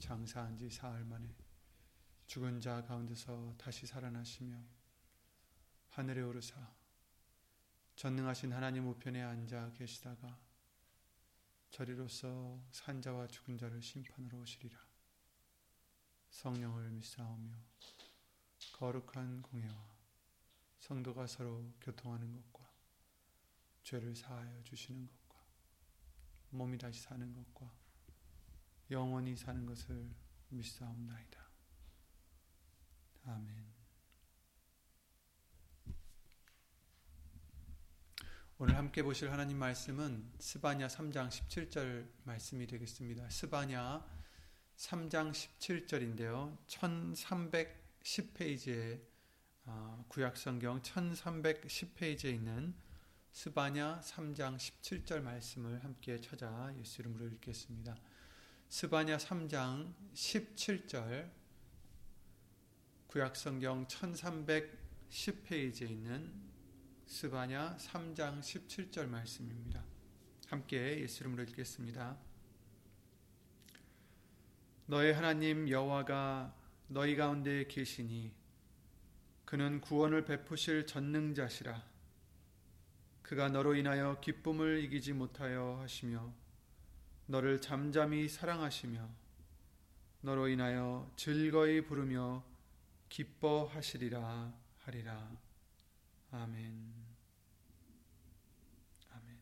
장사한 지 사흘 만에 죽은 자 가운데서 다시 살아나시며 하늘에 오르사 전능하신 하나님 우편에 앉아 계시다가 저리로서 산자와 죽은 자를 심판으로 오시리라. 성령을 믿사오며 거룩한 공예와 성도가 서로 교통하는 것과 죄를 사하여 주시는 것과 몸이 다시 사는 것과 영원히 사는 것을 믿사옵나이다. 아멘. 오늘 함께 보실 하나님 말씀은 스바냐 3장 17절 말씀이 되겠습니다. 스바냐 3장 17절인데요. 1310페이지에 아, 구약성경 1310페이지에 있는 스바냐 3장 17절 말씀을 함께 찾아 예수 이름으로 읽겠습니다. 스바냐 3장 17절 구약성경 1310페이지에 있는 스바냐 3장 17절 말씀입니다. 함께 예수 이름으로 읽겠습니다. 너의 하나님 여호와가 너희 가운데 계시니 그는 구원을 베푸실 전능자시라 그가 너로 인하여 기쁨을 이기지 못하여 하시며 너를 잠잠히 사랑하시며 너로 인하여 즐거이 부르며 기뻐하시리라 하리라. 아멘. 아멘.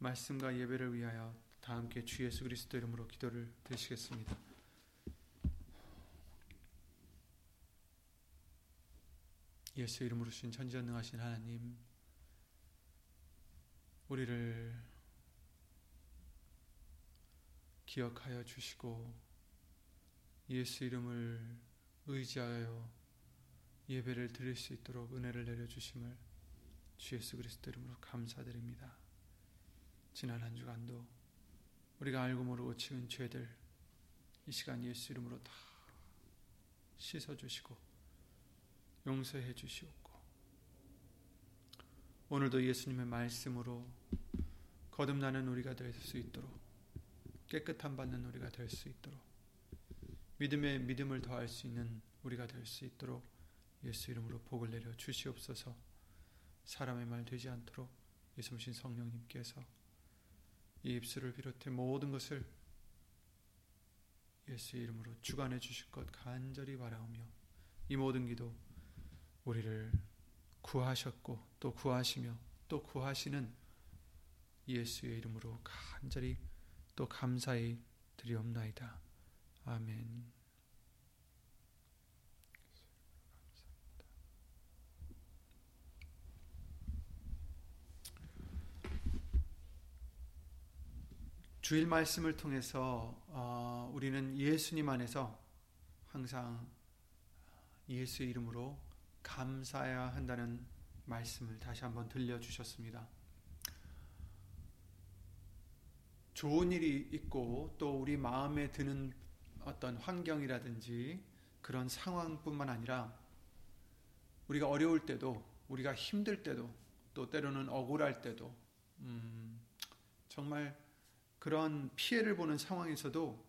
말씀과 예배를 위하여 다 함께 주 예수 그리스도 이름으로 기도를 드리시겠습니다. 예수 이름으로 신 천지전능하신 하나님 우리를 기억하여 주시고 예수 이름을 의지하여 예배를 드릴 수 있도록 은혜를 내려 주심을 주 예수 그리스도 이름으로 감사드립니다. 지난 한 주간도 우리가 알고 모르고 지은 죄들 이 시간 예수 이름으로 다 씻어 주시고 용서해 주시옵고 오늘도 예수님의 말씀으로 거듭나는 우리가 될 수 있도록 깨끗함 받는 우리가 될 수 있도록. 믿음의 믿음을 더할 수 있는 우리가 될 수 있도록 예수 이름으로 복을 내려 주시옵소서. 사람의 말 되지 않도록 예수신 성령님께서 이 입술을 비롯해 모든 것을 예수 이름으로 주관해 주실 것 간절히 바라오며 이 모든 기도 우리를 구하셨고 또 구하시며 또 구하시는 예수의 이름으로 간절히 또 감사히 드리옵나이다. 아멘. 주일 말씀을 통해서 어, 우리는 예수님 안에서 항상 예수 이름으로 감사해야 한다는 말씀을 다시 한번 들려주셨습니다. 좋은 일이 있고 또 우리 마음에 드는 어떤 환경이라든지 그런 상황뿐만 아니라 우리가 어려울 때도 우리가 힘들 때도 또 때로는 억울할 때도 음, 정말 그런 피해를 보는 상황에서도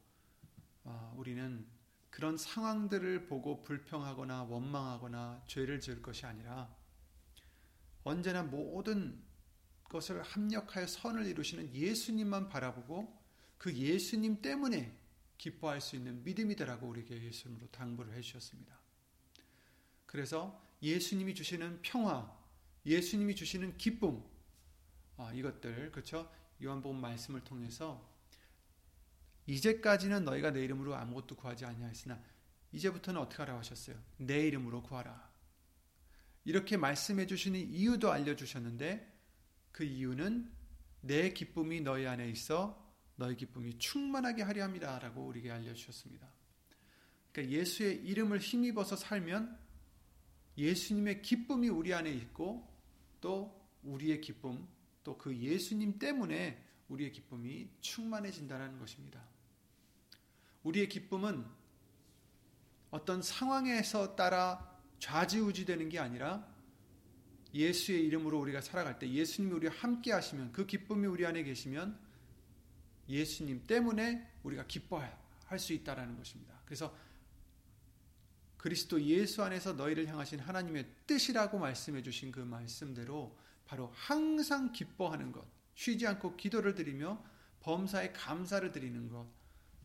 아, 우리는 그런 상황들을 보고 불평하거나 원망하거나 죄를 지을 것이 아니라 언제나 모든 것을 합력하여 선을 이루시는 예수님만 바라보고 그 예수님 때문에 기뻐할 수 있는 믿음이다라고 우리에게 예수님으로 당부를 해주셨습니다. 그래서 예수님이 주시는 평화, 예수님이 주시는 기쁨, 아, 이것들 그렇죠? 요한복음 말씀을 통해서 이제까지는 너희가 내 이름으로 아무것도 구하지 아니하였으나 이제부터는 어떻게 하라고 하셨어요? 내 이름으로 구하라. 이렇게 말씀해 주시는 이유도 알려 주셨는데 그 이유는 내 기쁨이 너희 안에 있어 너희 기쁨이 충만하게 하려 합니다라고 우리에게 알려 주셨습니다. 그러니까 예수의 이름을 힘입어서 살면 예수님의 기쁨이 우리 안에 있고 또 우리의 기쁨 또 그 예수님 때문에 우리의 기쁨이 충만해진다는 것입니다. 우리의 기쁨은 어떤 상황에서 따라 좌지우지되는 게 아니라 예수의 이름으로 우리가 살아갈 때 예수님이 우리와 함께 하시면 그 기쁨이 우리 안에 계시면 예수님 때문에 우리가 기뻐할 수 있다라는 것입니다. 그래서 그리스도 예수 안에서 너희를 향하신 하나님의 뜻이라고 말씀해 주신 그 말씀대로 바로 항상 기뻐하는 것, 쉬지 않고 기도를 드리며 범사에 감사를 드리는 것,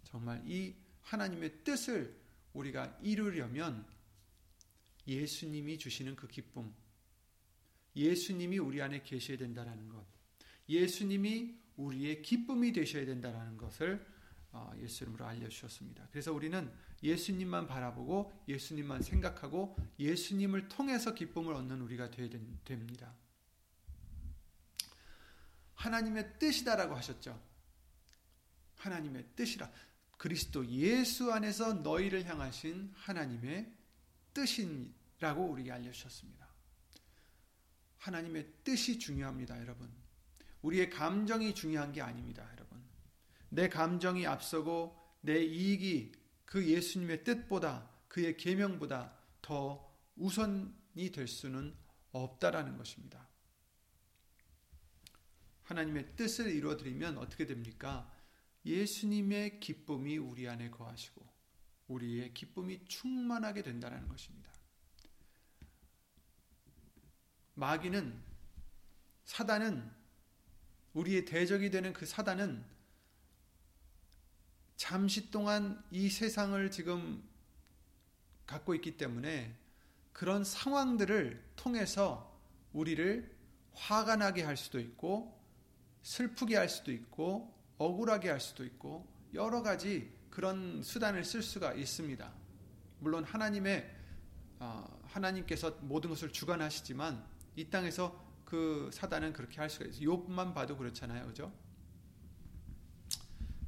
정말 이 하나님의 뜻을 우리가 이루려면 예수님이 주시는 그 기쁨, 예수님이 우리 안에 계셔야 된다라는 것, 예수님이 우리의 기쁨이 되셔야 된다라는 것을 어, 예수 이름으로 알려주셨습니다. 그래서 우리는 예수님만 바라보고 예수님만 생각하고 예수님을 통해서 기쁨을 얻는 우리가 되어야 됩니다. 하나님의 뜻이다라고 하셨죠. 하나님의 뜻이라. 그리스도 예수 안에서 너희를 향하신 하나님의 뜻이라고 우리에게 알려주셨습니다. 하나님의 뜻이 중요합니다, 여러분. 우리의 감정이 중요한 게 아닙니다, 여러분. 내 감정이 앞서고 내 이익이 그 예수님의 뜻보다 그의 계명보다 더 우선이 될 수는 없다라는 것입니다. 하나님의 뜻을 이루어드리면 어떻게 됩니까? 예수님의 기쁨이 우리 안에 거하시고 우리의 기쁨이 충만하게 된다는 것입니다. 마귀는 사단은 우리의 대적이 되는 그 사단은 잠시 동안 이 세상을 지금 갖고 있기 때문에 그런 상황들을 통해서 우리를 화가 나게 할 수도 있고 슬프게 할 수도 있고 억울하게 할 수도 있고 여러 가지 그런 수단을 쓸 수가 있습니다. 물론 하나님의 어, 하나님께서 모든 것을 주관하시지만 이 땅에서 그 사단은 그렇게 할 수가 있어요. 욥만 봐도 그렇잖아요. 그죠?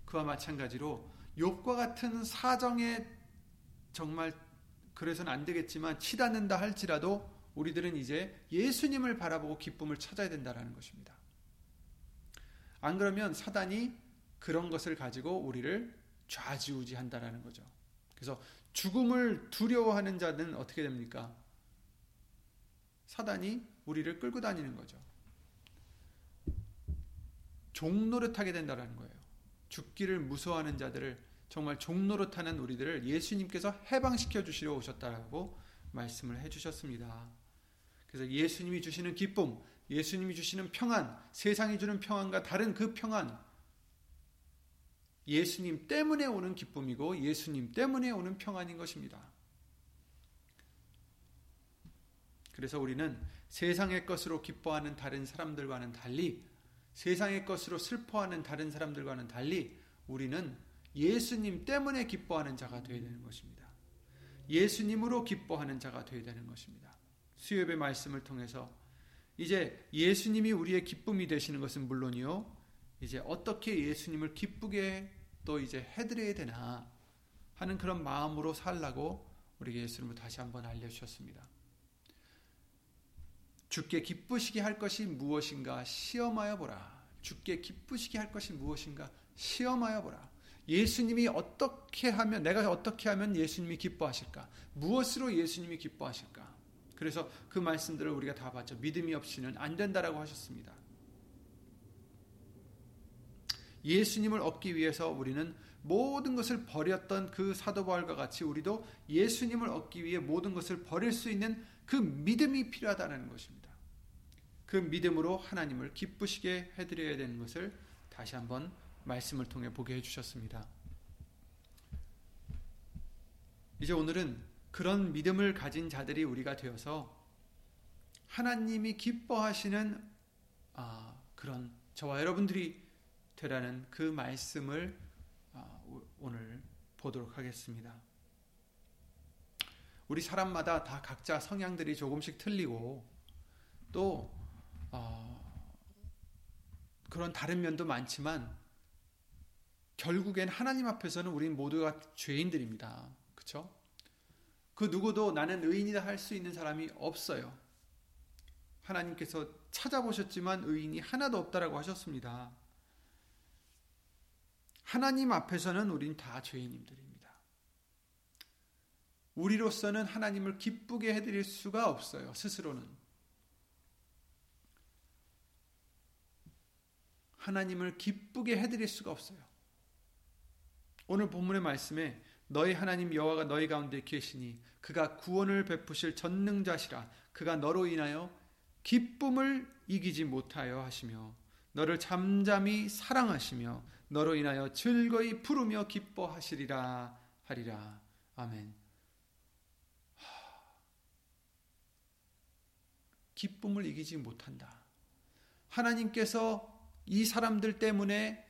그와 마찬가지로 욥과 같은 사정에 정말 그래서는 안 되겠지만 치닫는다 할지라도 우리들은 이제 예수님을 바라보고 기쁨을 찾아야 된다라는 것입니다. 안 그러면 사단이 그런 것을 가지고 우리를 좌지우지한다라는 거죠. 그래서 죽음을 두려워하는 자는 어떻게 됩니까? 사단이 우리를 끌고 다니는 거죠. 종노릇하게 된다라는 거예요. 죽기를 무서워하는 자들을 정말 종노릇하는 우리들을 예수님께서 해방시켜 주시려 오셨다라고 말씀을 해 주셨습니다. 그래서 예수님이 주시는 기쁨, 예수님이 주시는 평안, 세상이 주는 평안과 다른 그 평안, 예수님 때문에 오는 기쁨이고 예수님 때문에 오는 평안인 것입니다. 그래서 우리는 세상의 것으로 기뻐하는 다른 사람들과는 달리 세상의 것으로 슬퍼하는 다른 사람들과는 달리 우리는 예수님 때문에 기뻐하는 자가 되어야 되는 것입니다. 예수님으로 기뻐하는 자가 되어야 되는 것입니다. 수요의 말씀을 통해서 이제 예수님이 우리의 기쁨이 되시는 것은 물론이요. 이제 어떻게 예수님을 기쁘게 또 이제 해드려야 되나 하는 그런 마음으로 살라고 우리에게 예수님을 다시 한번 알려주셨습니다. 주께 기쁘시게 할 것이 무엇인가 시험하여 보라. 주께 기쁘시게 할 것이 무엇인가 시험하여 보라. 예수님이 어떻게 하면 내가 어떻게 하면 예수님이 기뻐하실까? 무엇으로 예수님이 기뻐하실까? 그래서 그 말씀들을 우리가 다 봤죠. 믿음이 없이는 안 된다라고 하셨습니다. 예수님을 얻기 위해서 우리는 모든 것을 버렸던 그 사도 바울과 같이 우리도 예수님을 얻기 위해 모든 것을 버릴 수 있는 그 믿음이 필요하다는 것입니다. 그 믿음으로 하나님을 기쁘시게 해드려야 되는 것을 다시 한번 말씀을 통해 보게 해주셨습니다. 이제 오늘은 그런 믿음을 가진 자들이 우리가 되어서 하나님이 기뻐하시는 아, 그런 저와 여러분들이 되라는 그 말씀을 아, 오늘 보도록 하겠습니다. 우리 사람마다 다 각자 성향들이 조금씩 틀리고 또 어, 그런 다른 면도 많지만 결국엔 하나님 앞에서는 우린 모두가 죄인들입니다. 그렇죠? 그 누구도 나는 의인이다 할 수 있는 사람이 없어요. 하나님께서 찾아보셨지만 의인이 하나도 없다라고 하셨습니다. 하나님 앞에서는 우린 다 죄인님들입니다. 우리로서는 하나님을 기쁘게 해드릴 수가 없어요. 스스로는. 하나님을 기쁘게 해드릴 수가 없어요. 오늘 본문의 말씀에 너희 하나님 여호와가 너희 가운데 계시니 그가 구원을 베푸실 전능자시라 그가 너로 인하여 기쁨을 이기지 못하여 하시며 너를 잠잠히 사랑하시며 너로 인하여 즐거이 부르며 기뻐하시리라 하리라 아멘. 기쁨을 이기지 못한다. 하나님께서 이 사람들 때문에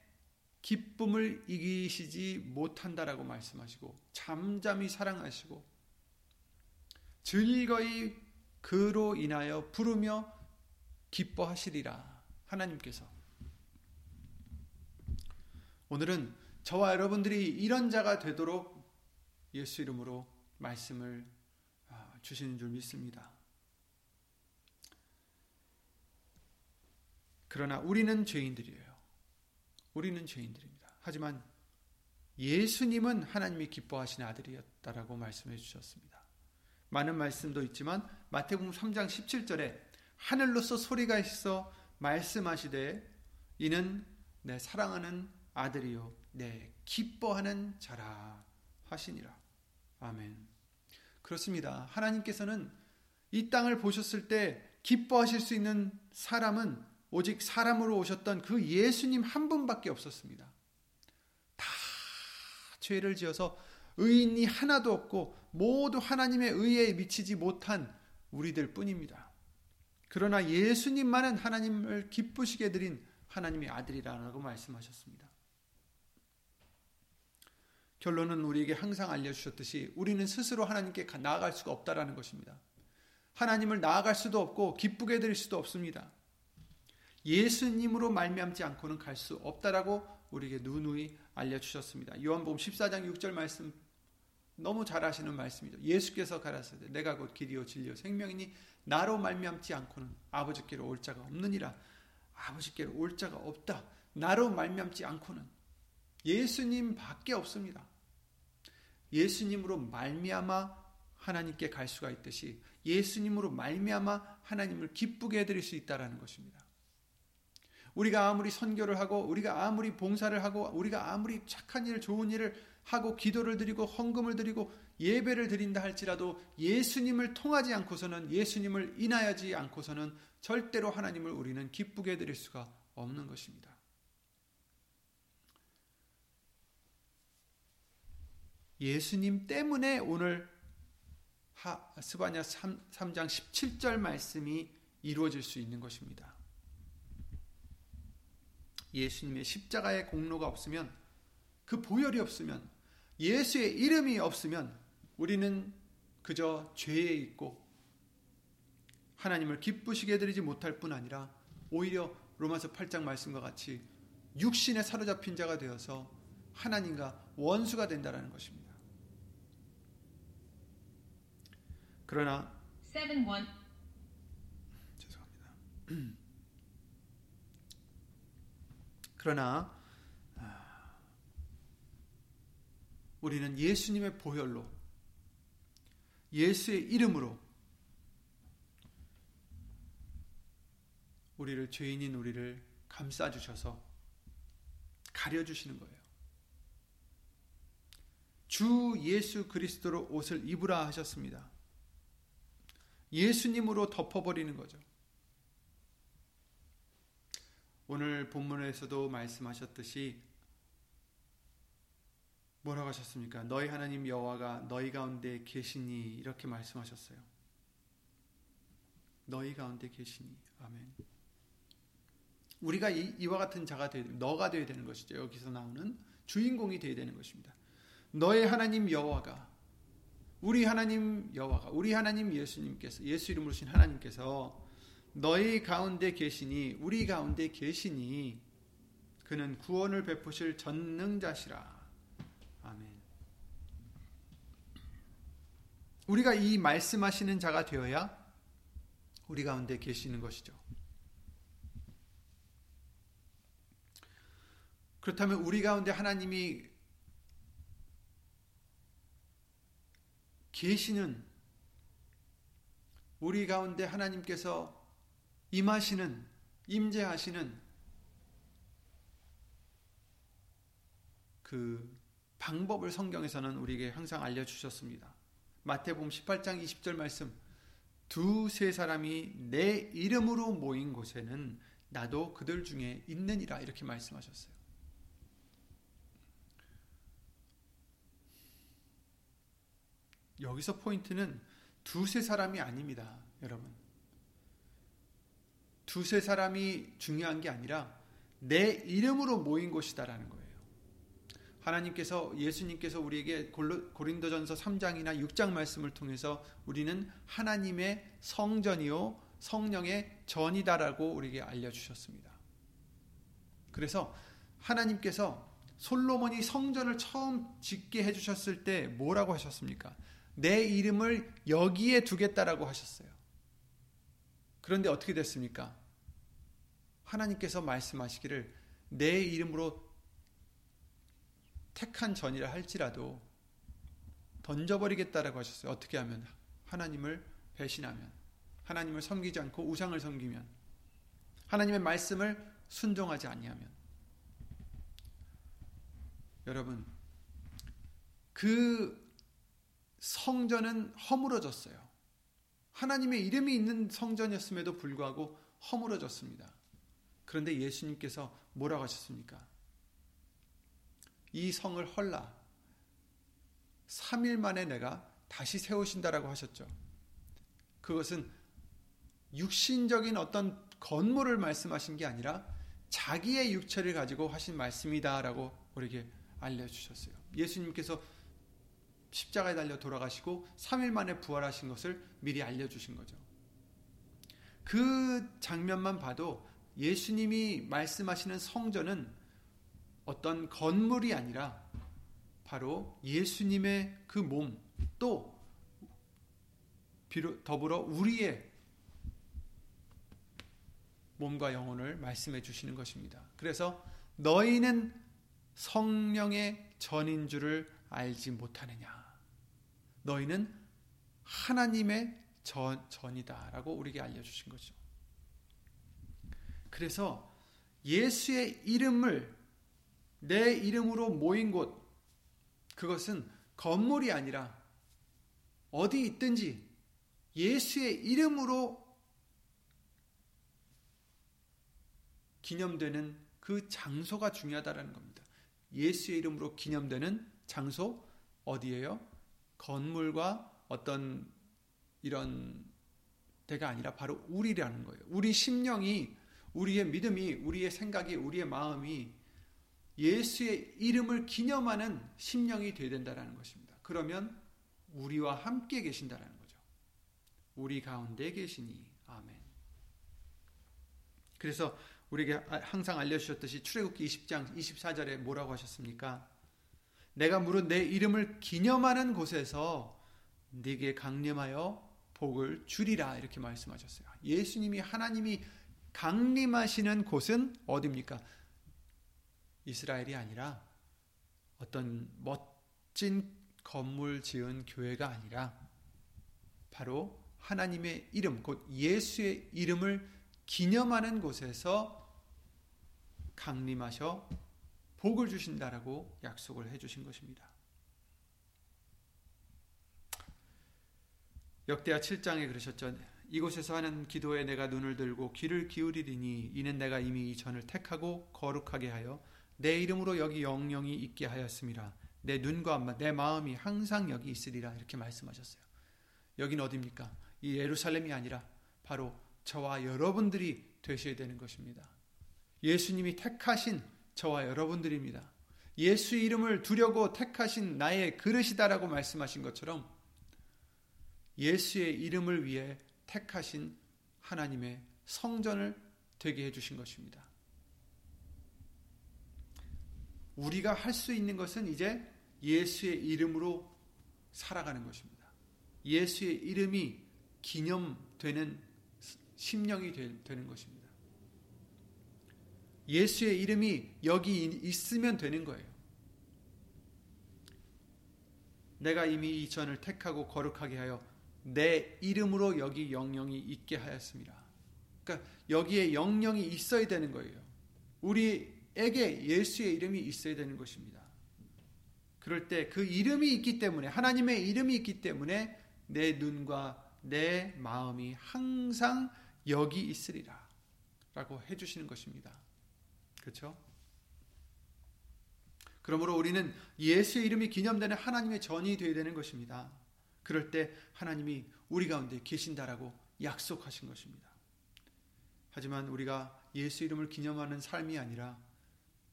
기쁨을 이기시지 못한다라고 말씀하시고 잠잠히 사랑하시고 즐거이 그로 인하여 부르며 기뻐하시리라 하나님께서 오늘은 저와 여러분들이 이런 자가 되도록 예수 이름으로 말씀을 아, 주시는 줄 믿습니다. 그러나 우리는 죄인들이에요. 우리는 죄인들입니다. 하지만 예수님은 하나님이 기뻐하시는 아들이었다라고 말씀해 주셨습니다. 많은 말씀도 있지만 마태복음 3장 17절에 하늘로서 소리가 있어 말씀하시되 이는 내 사랑하는 아들이요 내 기뻐하는 자라 하시니라. 아멘. 그렇습니다. 하나님께서는 이 땅을 보셨을 때 기뻐하실 수 있는 사람은 오직 사람으로 오셨던 그 예수님 한 분밖에 없었습니다. 다 죄를 지어서 의인이 하나도 없고 모두 하나님의 의에 미치지 못한 우리들 뿐입니다. 그러나 예수님만은 하나님을 기쁘시게 드린 하나님의 아들이라고 말씀하셨습니다. 결론은 우리에게 항상 알려주셨듯이 우리는 스스로 하나님께 나아갈 수가 없다라는 것입니다. 하나님을 나아갈 수도 없고 기쁘게 드릴 수도 없습니다. 예수님으로 말미암지 않고는 갈 수 없다라고 우리에게 누누이 알려주셨습니다. 요한복음 14장 6절 말씀 너무 잘 아시는 말씀이죠. 예수께서 가라사대 내가 곧 길이요 진리요 생명이니 나로 말미암지 않고는 아버지께로 올 자가 없느니라. 아버지께로 올 자가 없다. 나로 말미암지 않고는 예수님밖에 없습니다. 예수님으로 말미암아 하나님께 갈 수가 있듯이 예수님으로 말미암아 하나님을 기쁘게 해드릴 수 있다라는 것입니다. 우리가 아무리 선교를 하고 우리가 아무리 봉사를 하고 우리가 아무리 착한 일 좋은 일을 하고 기도를 드리고 헌금을 드리고 예배를 드린다 할지라도 예수님을 통하지 않고서는 예수님을 인하여지 않고서는 절대로 하나님을 우리는 기쁘게 드릴 수가 없는 것입니다. 예수님 때문에 오늘 스바냐 3, 장 17절 말씀이 이루어질 수 있는 것입니다. 예수님의 십자가의 공로가 없으면 그 보혈이 없으면 예수의 이름이 없으면 우리는 그저 죄에 있고 하나님을 기쁘시게 드리지 못할 뿐 아니라 오히려 로마서 8장 말씀과 같이 육신에 사로잡힌 자가 되어서 하나님과 원수가 된다라는 것입니다. 그러나 7, 죄송합니다. 그러나 아, 우리는 예수님의 보혈로 예수의 이름으로 우리를 죄인인 우리를 감싸 주셔서 가려 주시는 거예요. 주 예수 그리스도로 옷을 입으라 하셨습니다. 예수님으로 덮어버리는 거죠. 오늘 본문에서도 말씀하셨듯이 뭐라고 하셨습니까? 너희 하나님 여호와가 너희 가운데 계시니 이렇게 말씀하셨어요. 너희 가운데 계시니 아멘. 우리가 이, 와 같은 자가 되야 너가 되어야 되는 것이죠. 여기서 나오는 주인공이 되어야 되는 것입니다. 너의 하나님 여호와가 우리 하나님 여호와가 우리 하나님 예수님께서 예수 이름으로 신 하나님께서 너희 가운데 계시니 우리 가운데 계시니 그는 구원을 베푸실 전능자시라. 아멘. 우리가 이 말씀하시는 자가 되어야 우리 가운데 계시는 것이죠. 그렇다면 우리 가운데 하나님이 계시는 우리 가운데 하나님께서 임하시는 임재하시는 그 방법을 성경에서는 우리에게 항상 알려 주셨습니다. 마태복음 18장 20절 말씀 두 세 사람이 내 이름으로 모인 곳에는 나도 그들 중에 있느니라 이렇게 말씀하셨어요. 여기서 포인트는 두세 사람이 아닙니다, 여러분. 두세 사람이 중요한 게 아니라 내 이름으로 모인 곳이다라는 거예요. 하나님께서 예수님께서 우리에게 고린도전서 3장이나 6장 말씀을 통해서 우리는 하나님의 성전이요 성령의 전이다라고 우리에게 알려 주셨습니다. 그래서 하나님께서 솔로몬이 성전을 처음 짓게 해 주셨을 때 뭐라고 하셨습니까? 내 이름을 여기에 두겠다라고 하셨어요. 그런데 어떻게 됐습니까? 하나님께서 말씀하시기를 내 이름으로 택한 전이라 할지라도 던져버리겠다라고 하셨어요. 어떻게 하면 하나님을 배신하면 하나님을 섬기지 않고 우상을 섬기면 하나님의 말씀을 순종하지 아니하면 여러분 그 성전은 허물어졌어요. 하나님의 이름이 있는 성전이었음에도 불구하고 허물어졌습니다. 그런데 예수님께서 뭐라고 하셨습니까? 이 성을 헐라. 3일 만에 내가 다시 세우신다라고 하셨죠. 그것은 육신적인 어떤 건물을 말씀하신 게 아니라 자기의 육체를 가지고 하신 말씀이다라고 우리에게 알려주셨어요. 예수님께서 십자가에 달려 돌아가시고 3일 만에 부활하신 것을 미리 알려주신 거죠. 그 장면만 봐도 예수님이 말씀하시는 성전은 어떤 건물이 아니라 바로 예수님의 그 몸, 또 더불어 우리의 몸과 영혼을 말씀해 주시는 것입니다. 그래서 너희는 성령의 전인 줄을 알지 못하느냐. 너희는 하나님의 전, 전이다라고 우리에게 알려주신 거죠. 그래서 예수의 이름을 내 이름으로 모인 곳, 그것은 건물이 아니라 어디 있든지 예수의 이름으로 기념되는 그 장소가 중요하다는 겁니다. 예수의 이름으로 기념되는 장소 어디예요? 건물과 어떤 이런 데가 아니라 바로 우리라는 거예요. 우리 심령이, 우리의 믿음이, 우리의 생각이, 우리의 마음이 예수의 이름을 기념하는 심령이 되어야 된다는 것입니다. 그러면 우리와 함께 계신다는 거죠. 우리 가운데 계시니 아멘. 그래서 우리에게 항상 알려주셨듯이 출애굽기 20장 24절에 뭐라고 하셨습니까? 내가 물은 내 이름을 기념하는 곳에서 네게 강림하여 복을 주리라 이렇게 말씀하셨어요. 예수님이 하나님이 강림하시는 곳은 어디입니까? 이스라엘이 아니라 어떤 멋진 건물 지은 교회가 아니라 바로 하나님의 이름, 곧 예수의 이름을 기념하는 곳에서 강림하셔 복을 주신다라고 약속을 해 주신 것입니다. 역대하 7장에 그러셨죠. 이곳에서 하는 기도에 내가 눈을 들고 귀를 기울이리니 이는 내가 이미 이 전을 택하고 거룩하게 하여 내 이름으로 여기 영영이 있게 하였습니다. 내 눈과 내 마음이 항상 여기 있으리라 이렇게 말씀하셨어요. 여긴 어디입니까? 이 예루살렘이 아니라 바로 저와 여러분들이 되셔야 되는 것입니다. 예수님이 택하신 저와 여러분들입니다. 예수 이름을 두려고 택하신 나의 그릇이다라고 말씀하신 것처럼 예수의 이름을 위해 택하신 하나님의 성전을 되게 해주신 것입니다. 우리가 할 수 있는 것은 이제 예수의 이름으로 살아가는 것입니다. 예수의 이름이 기념되는 심령이 되는 것입니다. 예수의 이름이 여기 있으면 되는 거예요. 내가 이미 이 전을 택하고 거룩하게 하여 내 이름으로 여기 영영이 있게 하였습니다. 그러니까 여기에 영영이 있어야 되는 거예요. 우리에게 예수의 이름이 있어야 되는 것입니다. 그럴 때 그 이름이 있기 때문에 하나님의 이름이 있기 때문에 내 눈과 내 마음이 항상 여기 있으리라 라고 해주시는 것입니다. 그렇죠? 그러므로 우리는 예수의 이름이 기념되는 하나님의 전이 되어야 되는 것입니다. 그럴 때 하나님이 우리 가운데 계신다라고 약속하신 것입니다. 하지만 우리가 예수 이름을 기념하는 삶이 아니라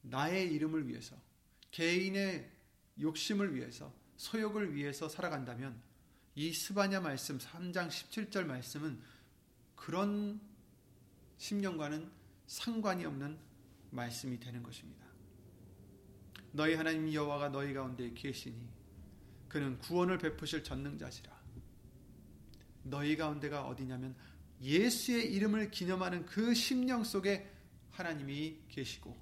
나의 이름을 위해서 개인의 욕심을 위해서 소욕을 위해서 살아간다면 이 스바냐 말씀 3장 17절 말씀은 그런 심령과는 상관이 없는 말씀이 되는 것입니다. 너희 하나님 여호와가 너희 가운데 계시니 그는 구원을 베푸실 전능자시라. 너희 가운데가 어디냐면 예수의 이름을 기념하는 그 심령 속에 하나님이 계시고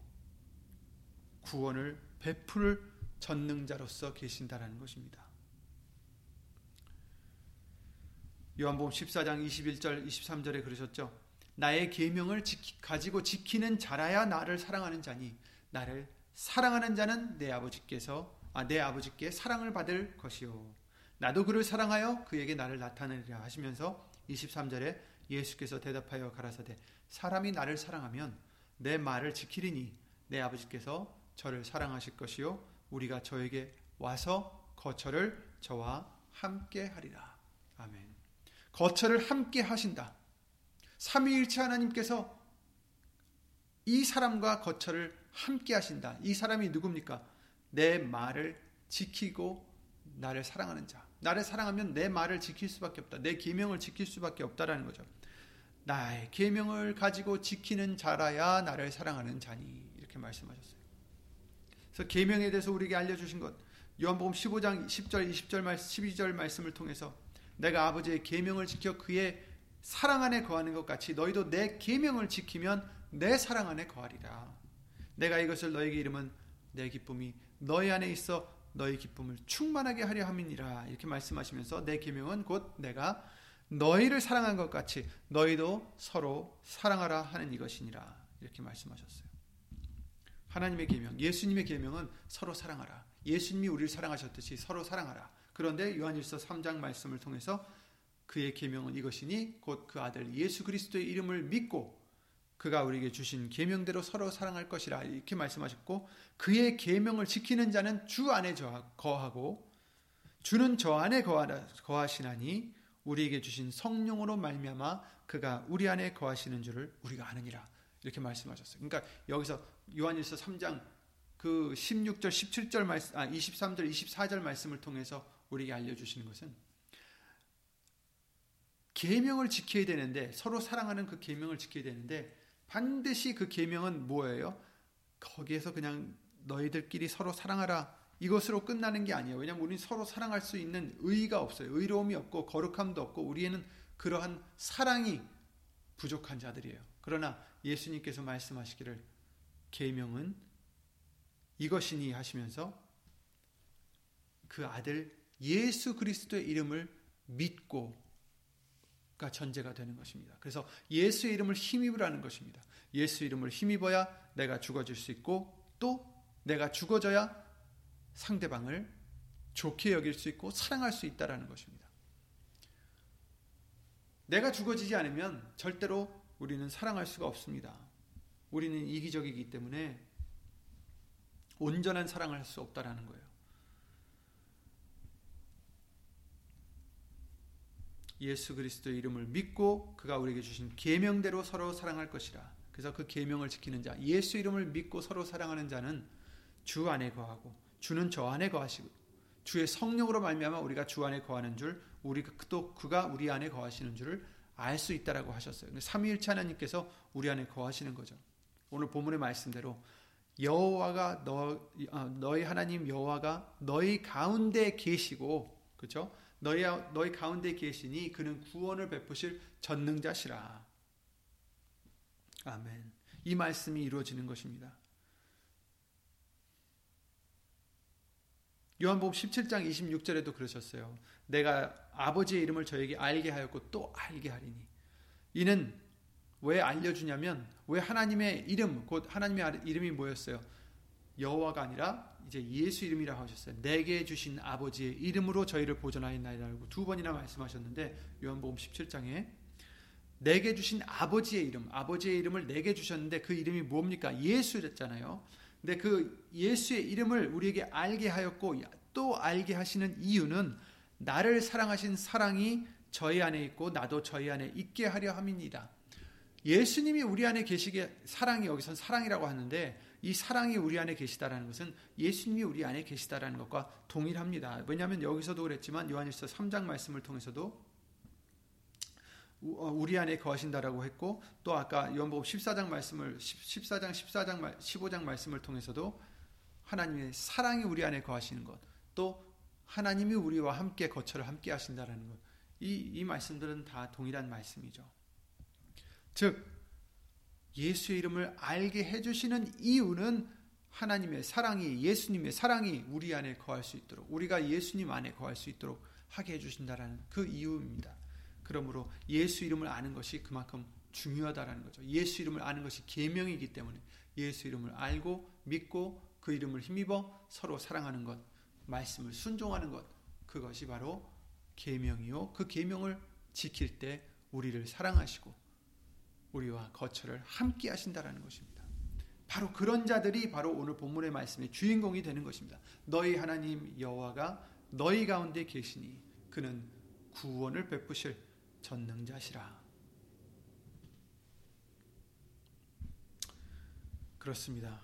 구원을 베풀 전능자로서 계신다라는 것입니다. 요한복음 14장 21절 23절에 그러셨죠. 나의 계명을 지키, 가지고 지키는 자라야 나를 사랑하는 자니 나를 사랑하는 자는 내 아버지께서 아, 내 아버지께 사랑을 받을 것이요 나도 그를 사랑하여 그에게 나를 나타내리라 하시면서 23절에 예수께서 대답하여 가라사대 사람이 나를 사랑하면 내 말을 지키리니 내 아버지께서 저를 사랑하실 것이요 우리가 저에게 와서 거처를 저와 함께 하리라 아멘. 거처를 함께 하신다. 삼위일체 하나님께서 이 사람과 거처를 함께 하신다. 이 사람이 누굽니까? 내 말을 지키고 나를 사랑하는 자. 나를 사랑하면 내 말을 지킬 수밖에 없다. 내 계명을 지킬 수밖에 없다라는 거죠. 나의 계명을 가지고 지키는 자라야 나를 사랑하는 자니 이렇게 말씀하셨어요. 그래서 계명에 대해서 우리에게 알려 주신 것 요한복음 15장 10절 20절 말씀 12절 말씀을 통해서 내가 아버지의 계명을 지켜 그의 사랑 안에 거하는 것 같이 너희도 내 계명을 지키면 내 사랑 안에 거하리라. 내가 이것을 너에게 이름은 내 기쁨이 너희 안에 있어 너희 기쁨을 충만하게 하려 함이니라. 이렇게 말씀하시면서 내 계명은 곧 내가 너희를 사랑한 것 같이 너희도 서로 사랑하라 하는 이것이니라. 이렇게 말씀하셨어요. 하나님의 계명, 예수님의 계명은 서로 사랑하라. 예수님이 우리를 사랑하셨듯이 서로 사랑하라. 그런데 요한일서 3장 말씀을 통해서 그의 계명은 이것이니 곧 그 아들 예수 그리스도의 이름을 믿고 그가 우리에게 주신 계명대로 서로 사랑할 것이라 이렇게 말씀하셨고 그의 계명을 지키는 자는 주 안에 거하고 주는 저 안에 거하시나니 우리에게 주신 성령으로 말미암아 그가 우리 안에 거하시는 줄을 우리가 아느니라 이렇게 말씀하셨어요. 그러니까 여기서 요한일서 3장 그 16절 17절 말씀 아 23절 24절 말씀을 통해서 우리에게 알려 주시는 것은 계명을 지켜야 되는데 서로 사랑하는 그 계명을 지켜야 되는데 반드시 그 계명은 뭐예요? 거기에서 그냥 너희들끼리 서로 사랑하라 이것으로 끝나는 게 아니에요. 왜냐하면 우리는 서로 사랑할 수 있는 의가 없어요. 의로움이 없고 거룩함도 없고 우리에는 그러한 사랑이 부족한 자들이에요. 그러나 예수님께서 말씀하시기를 계명은 이것이니 하시면서 그 아들 예수 그리스도의 이름을 믿고 가 전제가 되는 것입니다. 그래서 예수 이름을 힘입으라는 것입니다. 예수 이름을 힘입어야 내가 죽어질 수 있고 또 내가 죽어져야 상대방을 좋게 여길 수 있고 사랑할 수 있다라는 것입니다. 내가 죽어지지 않으면 절대로 우리는 사랑할 수가 없습니다. 우리는 이기적이기 때문에 온전한 사랑을 할 수 없다라는 거예요. 예수 그리스도의 이름을 믿고 그가 우리에게 주신 계명대로 서로 사랑할 것이라. 그래서 그 계명을 지키는 자, 예수 이름을 믿고 서로 사랑하는 자는 주 안에 거하고 주는 저 안에 거하시고 주의 성령으로 말미암아 우리가 주 안에 거하는 줄, 우리 또 그가 우리 안에 거하시는 줄을 알 수 있다라고 하셨어요. 삼위일체 하나님께서 우리 안에 거하시는 거죠. 오늘 본문의 말씀대로 여호와가 너 어, 너희 하나님 여호와가 너희 가운데 계시고 그렇죠? 너희 너희 가운데 계시니 그는 구원을 베푸실 전능자시라. 아멘. 이 말씀이 이루어지는 것입니다. 요한복음 17장 26절에도 그러셨어요. 내가 아버지의 이름을 저에게 알게 하였고 또 알게 하리니. 이는 왜 알려주냐면 왜 하나님의 이름 곧 하나님의 이름이 뭐였어요? 여호와가 아니라 이제 예수 이름이라고 하셨어요. 내게 주신 아버지의 이름으로 저희를 보존하였나이다라고 두 번이나 말씀하셨는데 요한복음 17장에 내게 주신 아버지의 이름, 아버지의 이름을 내게 주셨는데 그 이름이 뭡니까? 예수였잖아요. 근데 그 예수의 이름을 우리에게 알게 하였고 또 알게 하시는 이유는 나를 사랑하신 사랑이 저희 안에 있고 나도 저희 안에 있게 하려 함이니라. 예수님이 우리 안에 계시게 사랑이 여기선 사랑이라고 하는데 이 사랑이 우리 안에 계시다라는 것은 예수님이 우리 안에 계시다라는 것과 동일합니다. 왜냐하면 여기서도 그랬지만 요한일서 3장 말씀을 통해서도 어, 우리 안에 거하신다라고 했고 또 아까 요한복음 14장 말씀을 14장 14장 15장 말씀을 통해서도 하나님의 사랑이 우리 안에 거하시는 것, 또 하나님이 우리와 함께 거처를 함께 하신다라는 것. 이, 이 말씀들은 다 동일한 말씀이죠. 즉, 예수의 이름을 알게 해주시는 이유는 하나님의 사랑이, 예수님의 사랑이 우리 안에 거할 수 있도록, 우리가 예수님 안에 거할 수 있도록 하게 해주신다라는 그 이유입니다. 그러므로 예수 이름을 아는 것이 그만큼 중요하다라는 거죠. 예수 이름을 아는 것이 계명이기 때문에 예수 이름을 알고 믿고 그 이름을 힘입어 서로 사랑하는 것, 말씀을 순종하는 것, 그것이 바로 계명이요. 그 계명을 지킬 때 우리를 사랑하시고 우리와 거처를 함께 하신다라는 것입니다. 바로 그런 자들이 바로 오늘 본문의 말씀의 주인공이 되는 것입니다. 너희 하나님 여호와가 너희 가운데 계시니 그는 구원을 베푸실 전능자시라. 그렇습니다.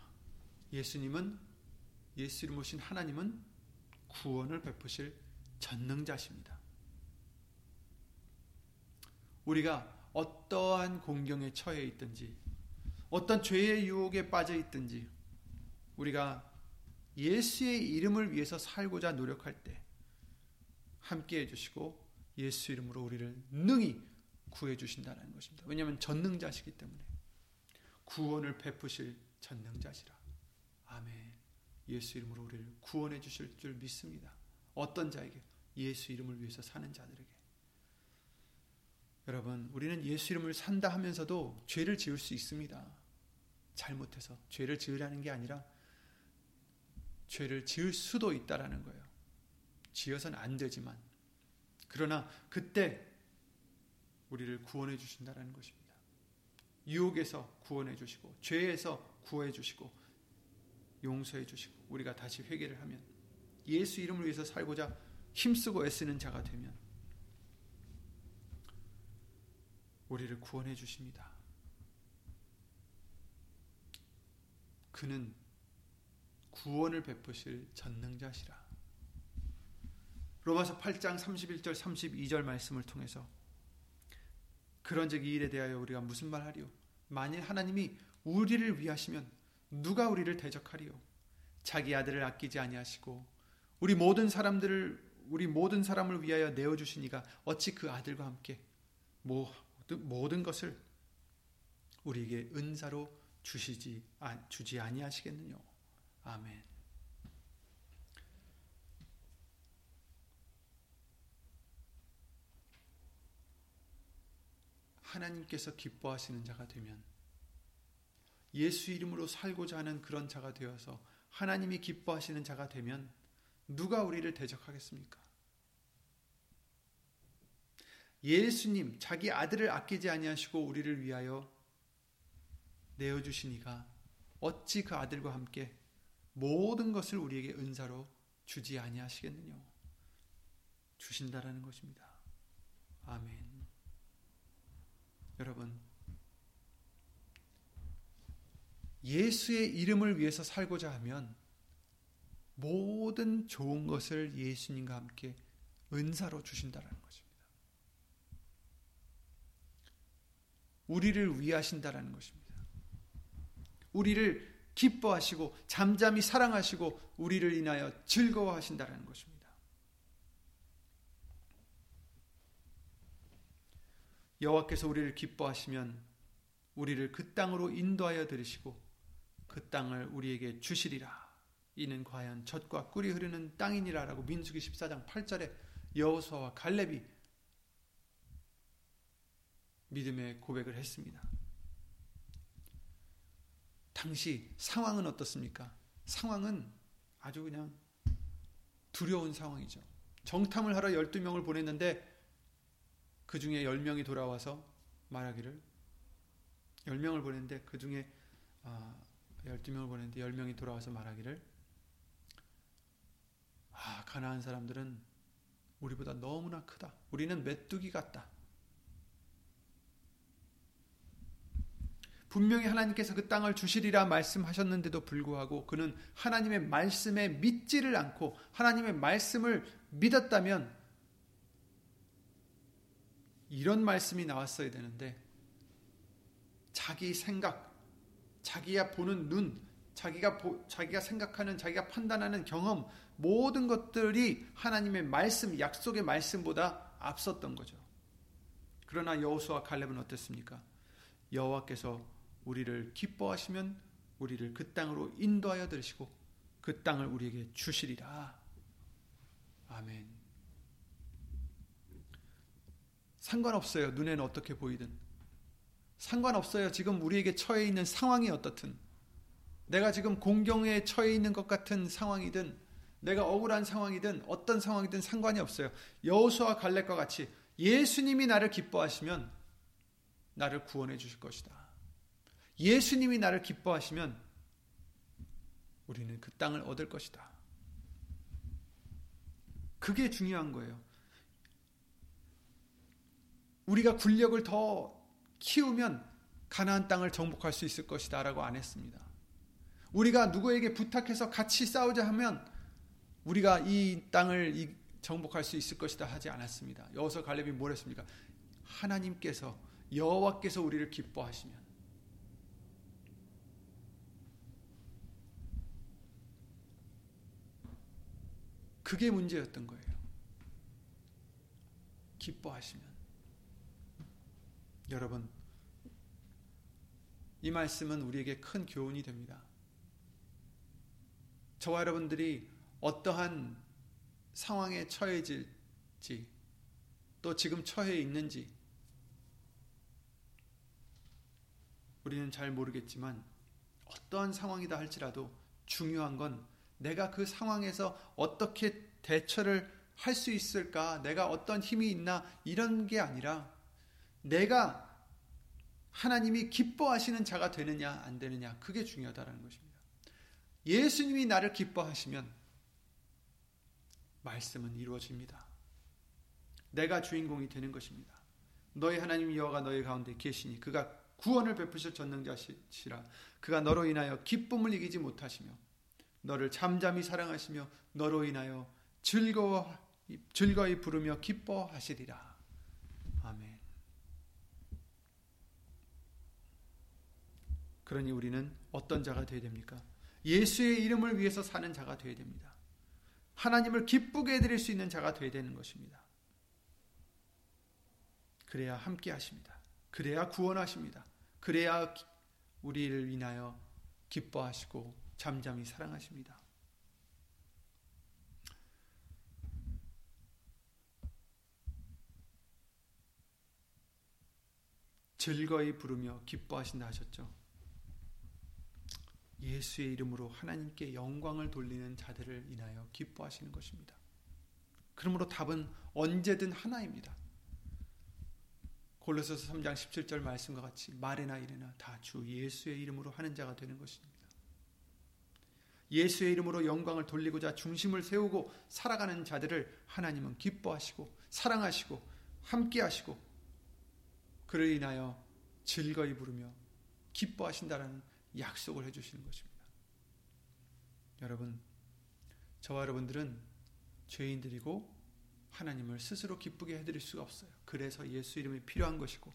예수님은 예수 이름 오신 하나님은 구원을 베푸실 전능자십니다. 우리가 어떠한 공경에 처해 있든지 어떤 죄의 유혹에 빠져 있든지 우리가 예수의 이름을 위해서 살고자 노력할 때 함께 해주시고 예수 이름으로 우리를 능히 구해 주신다는 것입니다. 왜냐하면 전능자시기 때문에 구원을 베푸실 전능자시라. 아멘. 예수 이름으로 우리를 구원해 주실 줄 믿습니다. 어떤 자에게 예수 이름을 위해서 사는 자들에게 여러분, 우리는 예수 이름을 산다 하면서도 죄를 지을 수 있습니다. 잘못해서 죄를 지으라는 게 아니라 죄를 지을 수도 있다라는 거예요. 지어서는 안 되지만 그러나 그때 우리를 구원해 주신다라는 것입니다. 유혹에서 구원해 주시고 죄에서 구해 주시고 용서해 주시고 우리가 다시 회개를 하면 예수 이름을 위해서 살고자 힘쓰고 애쓰는 자가 되면 우리를 구원해 주십니다. 그는 구원을 베푸실 전능자시라. 로마서 8장 31절 32절 말씀을 통해서 그런즉 이 일에 대하여 우리가 무슨 말하리요? 만일 하나님이 우리를 위하시면 누가 우리를 대적하리요? 자기 아들을 아끼지 아니하시고 우리 모든 사람들을 우리 모든 사람을 위하여 내어 주시니가 어찌 그 아들과 함께 모든 모든 것을 우리에게 은사로 주시지 주지 아니하시겠느냐? 아멘. 하나님께서 기뻐하시는 자가 되면 예수 이름으로 살고자 하는 그런 자가 되어서 하나님이 기뻐하시는 자가 되면 누가 우리를 대적하겠습니까? 예수님 자기 아들을 아끼지 아니하시고 우리를 위하여 내어 주시니가 어찌 그 아들과 함께 모든 것을 우리에게 은사로 주지 아니하시겠느냐 주신다라는 것입니다. 아멘. 여러분, 예수의 이름을 위해서 살고자 하면 모든 좋은 것을 예수님과 함께 은사로 주신다는 것입니다. 우리를 위하신다라는 것입니다. 우리를 기뻐하시고 잠잠히 사랑하시고 우리를 인하여 즐거워하신다라는 것입니다. 여호와께서 우리를 기뻐하시면 우리를 그 땅으로 인도하여 들으시고 그 땅을 우리에게 주시리라. 이는 과연 젖과 꿀이 흐르는 땅이니라라고 민수기 14장 8절에 여호수아와 갈렙이 믿음의 고백을 했습니다. 당시 상황은 어떻습니까? 상황은 아주 그냥 두려운 상황이죠. 정탐을 하러 12명을 보냈는데 그 중에 10명이 돌아와서 말하기를 10명을 보냈는데 그 중에 아, 12명을 보냈는데 10명이 돌아와서 말하기를 아, 가나안 사람들은 우리보다 너무나 크다. 우리는 메뚜기 같다. 분명히 하나님께서 그 땅을 주시리라 말씀하셨는데도 불구하고 그는 하나님의 말씀에 믿지를 않고 하나님의 말씀을 믿었다면 이런 말씀이 나왔어야 되는데 자기 생각, 자기가 보는 눈, 자기가 보, 자기가 생각하는 자기가 판단하는 경험 모든 것들이 하나님의 말씀, 약속의 말씀보다 앞섰던 거죠. 그러나 여호수아 칼렙은 어땠습니까? 여호와께서 우리를 기뻐하시면 우리를 그 땅으로 인도하여 들으시고 그 땅을 우리에게 주시리라. 아멘. 상관없어요. 눈에는 어떻게 보이든. 상관없어요. 지금 우리에게 처해 있는 상황이 어떻든. 내가 지금 공경에 처해 있는 것 같은 상황이든 내가 억울한 상황이든 어떤 상황이든 상관이 없어요. 여호수아 갈렙과 같이 예수님이 나를 기뻐하시면 나를 구원해 주실 것이다. 예수님이 나를 기뻐하시면 우리는 그 땅을 얻을 것이다. 그게 중요한 거예요. 우리가 군력을 더 키우면 가나안 땅을 정복할 수 있을 것이다라고 안 했습니다. 우리가 누구에게 부탁해서 같이 싸우자 하면 우리가 이 땅을 정복할 수 있을 것이다 하지 않았습니다. 여호서 갈렙이 뭘 했습니까? 하나님께서 여호와께서 우리를 기뻐하시면 그게 문제였던 거예요. 기뻐하시면. 여러분, 이 말씀은 우리에게 큰 교훈이 됩니다. 저와 여러분들이 어떠한 상황에 처해질지, 또 지금 처해 있는지, 우리는 잘 모르겠지만, 어떠한 상황이다 할지라도 중요한 건 내가 그 상황에서 어떻게 대처를 할 수 있을까? 내가 어떤 힘이 있나? 이런 게 아니라 내가 하나님이 기뻐하시는 자가 되느냐, 안 되느냐. 그게 중요하다는 것입니다. 예수님이 나를 기뻐하시면 말씀은 이루어집니다. 내가 주인공이 되는 것입니다. 너희 하나님 여호가 너희 가운데 계시니 그가 구원을 베푸실 전능자시라 그가 너로 인하여 기쁨을 이기지 못하시며 너를 잠잠히 사랑하시며 너로 인하여 즐거워 즐거이 부르며 기뻐하시리라. 아멘. 그러니 우리는 어떤 자가 되어야 됩니까? 예수의 이름을 위해서 사는 자가 되어야 됩니다. 하나님을 기쁘게 해드릴 수 있는 자가 되어야 되는 것입니다. 그래야 함께 하십니다. 그래야 구원하십니다. 그래야 우리를 인하여 기뻐하시고 잠잠히 사랑하십니다. 즐거이 부르며 기뻐하신다 하셨죠. 예수의 이름으로 하나님께 영광을 돌리는 자들을 인하여 기뻐하시는 것입니다. 그러므로 답은 언제든 하나입니다. 골로새서 3장 17절 말씀과 같이 말이나 이래나 다 주 예수의 이름으로 하는 자가 되는 것입니다. 예수의 이름으로 영광을 돌리고자 중심을 세우고 살아가는 자들을 하나님은 기뻐하시고 사랑하시고 함께하시고 그를 인하여 즐거이 부르며 기뻐하신다라는 약속을 해주시는 것입니다. 여러분, 저와 여러분들은 죄인들이고 하나님을 스스로 기쁘게 해드릴 수가 없어요. 그래서 예수 이름이 필요한 것이고,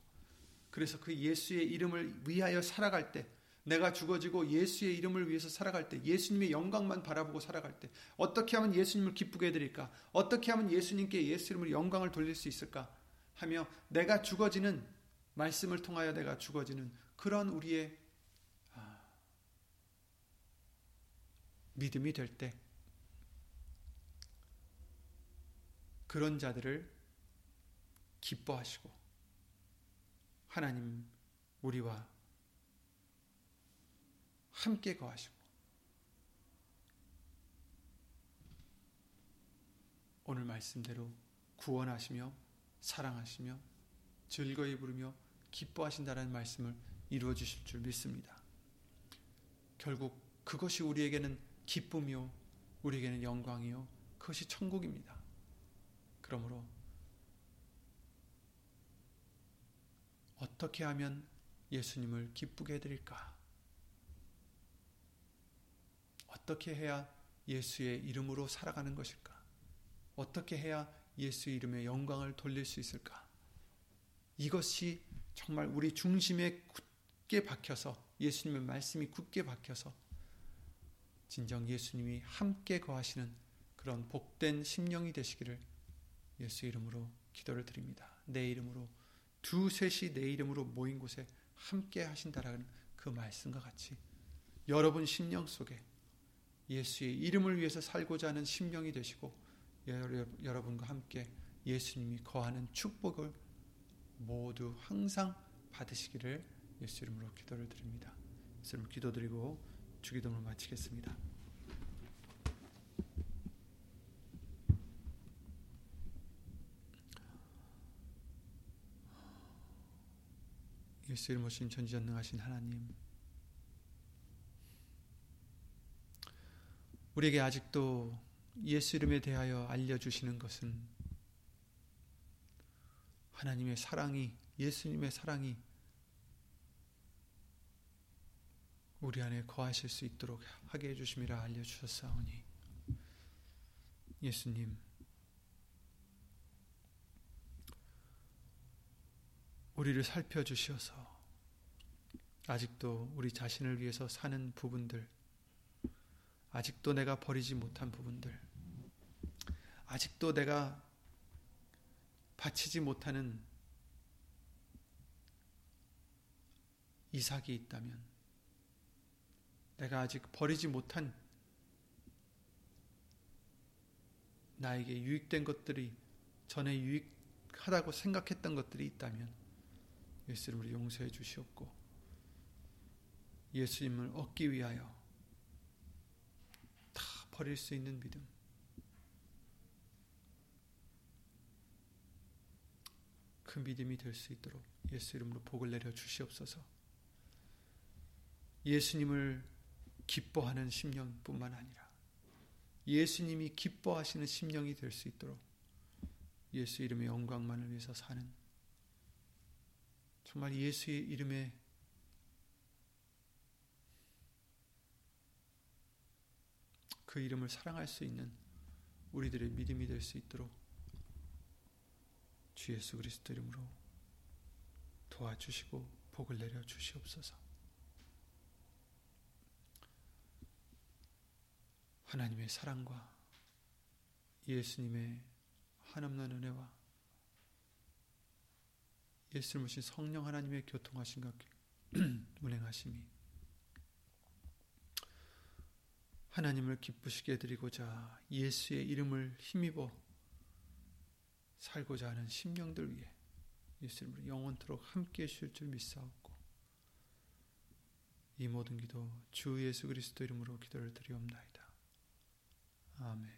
그래서 그 예수의 이름을 위하여 살아갈 때 내가 죽어지고 예수의 이름을 위해서 살아갈 때, 예수님의 영광만 바라보고 살아갈 때, 어떻게 하면 예수님을 기쁘게 해드릴까? 어떻게 하면 예수님께 예수 이름으로 영광을 돌릴 수 있을까? 하며 내가 죽어지는 말씀을 통하여 내가 죽어지는 그런 우리의 아, 믿음이 될 때, 그런 자들을 기뻐하시고 하나님 우리와 함께 거하시고 오늘 말씀대로 구원하시며 사랑하시며 즐거이 부르며 기뻐하신다는 말씀을 이루어 주실 줄 믿습니다. 결국 그것이 우리에게는 기쁨이요 우리에게는 영광이요 그것이 천국입니다. 그러므로 어떻게 하면 예수님을 기쁘게 해드릴까? 어떻게 해야 예수의 이름으로 살아가는 것일까? 어떻게 해야 예수 이름의 영광을 돌릴 수 있을까? 이것이 정말 우리 중심에 굳게 박혀서 예수님의 말씀이 굳게 박혀서 진정 예수님이 함께 거하시는 그런 복된 심령이 되시기를 예수 이름으로 기도를 드립니다. 내 이름으로 두 셋이 내 이름으로 모인 곳에 함께 하신다라는 그 말씀과 같이 여러분 심령 속에 예수의 이름을 위해서 살고자 하는 심령이 되시고 여러분과 함께 예수님이 거하는 축복을 모두 항상 받으시기를 예수 이름으로 기도를 드립니다. 예수 이름으로 기도드리고 주기도를 마치겠습니다. 예수 이름 오신 전지전능하신 하나님 우리에게 아직도 예수 이름에 대하여 알려주시는 것은 하나님의 사랑이 예수님의 사랑이 우리 안에 거하실 수 있도록 하게 해주심이라 알려주셨사오니 예수님 우리를 살펴주시어서 아직도 우리 자신을 위해서 사는 부분들 아직도 내가 버리지 못한 부분들, 아직도 내가 바치지 못하는 이삭이 있다면, 내가 아직 버리지 못한 나에게 유익된 것들이 전에 유익하다고 생각했던 것들이 있다면 예수님을 용서해 주시옵고 예수님을 얻기 위하여 버릴 수 있는 믿음. 그 믿음이 될 수 있도록 예수 이름으로 복을 내려 주시옵소서. 예수님을 기뻐하는 심령뿐만 아니라 예수님이 기뻐하시는 심령이 될 수 있도록 예수 이름의 영광만을 위해서 사는 정말 예수의 이름에 그 이름을 사랑할 수 있는 우리들의 믿음이 될 수 있도록 주 예수 그리스도 이름으로 도와주시고 복을 내려 주시옵소서. 하나님의 사랑과 예수님의 한없는 은혜와 예수를 모신 성령 하나님의 교통하신과 운행하심이 하나님을 기쁘시게 해드리고자 예수의 이름을 힘입어 살고자 하는 심령들 위해 예수님을 영원토록 함께 해주실 줄 믿사옵고 이 모든 기도 주 예수 그리스도 이름으로 기도를 드리옵나이다. 아멘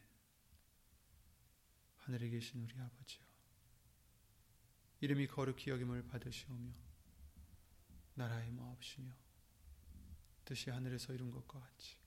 하늘에 계신 우리 아버지여 이름이 거룩히 여김을 받으시오며 나라의 마옵시며 뜻이 하늘에서 이룬 것과 같이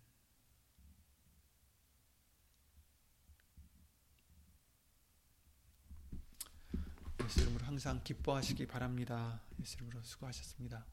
예수 이름으로 항상 기뻐하시기 바랍니다. 예수 이름으로 수고하셨습니다.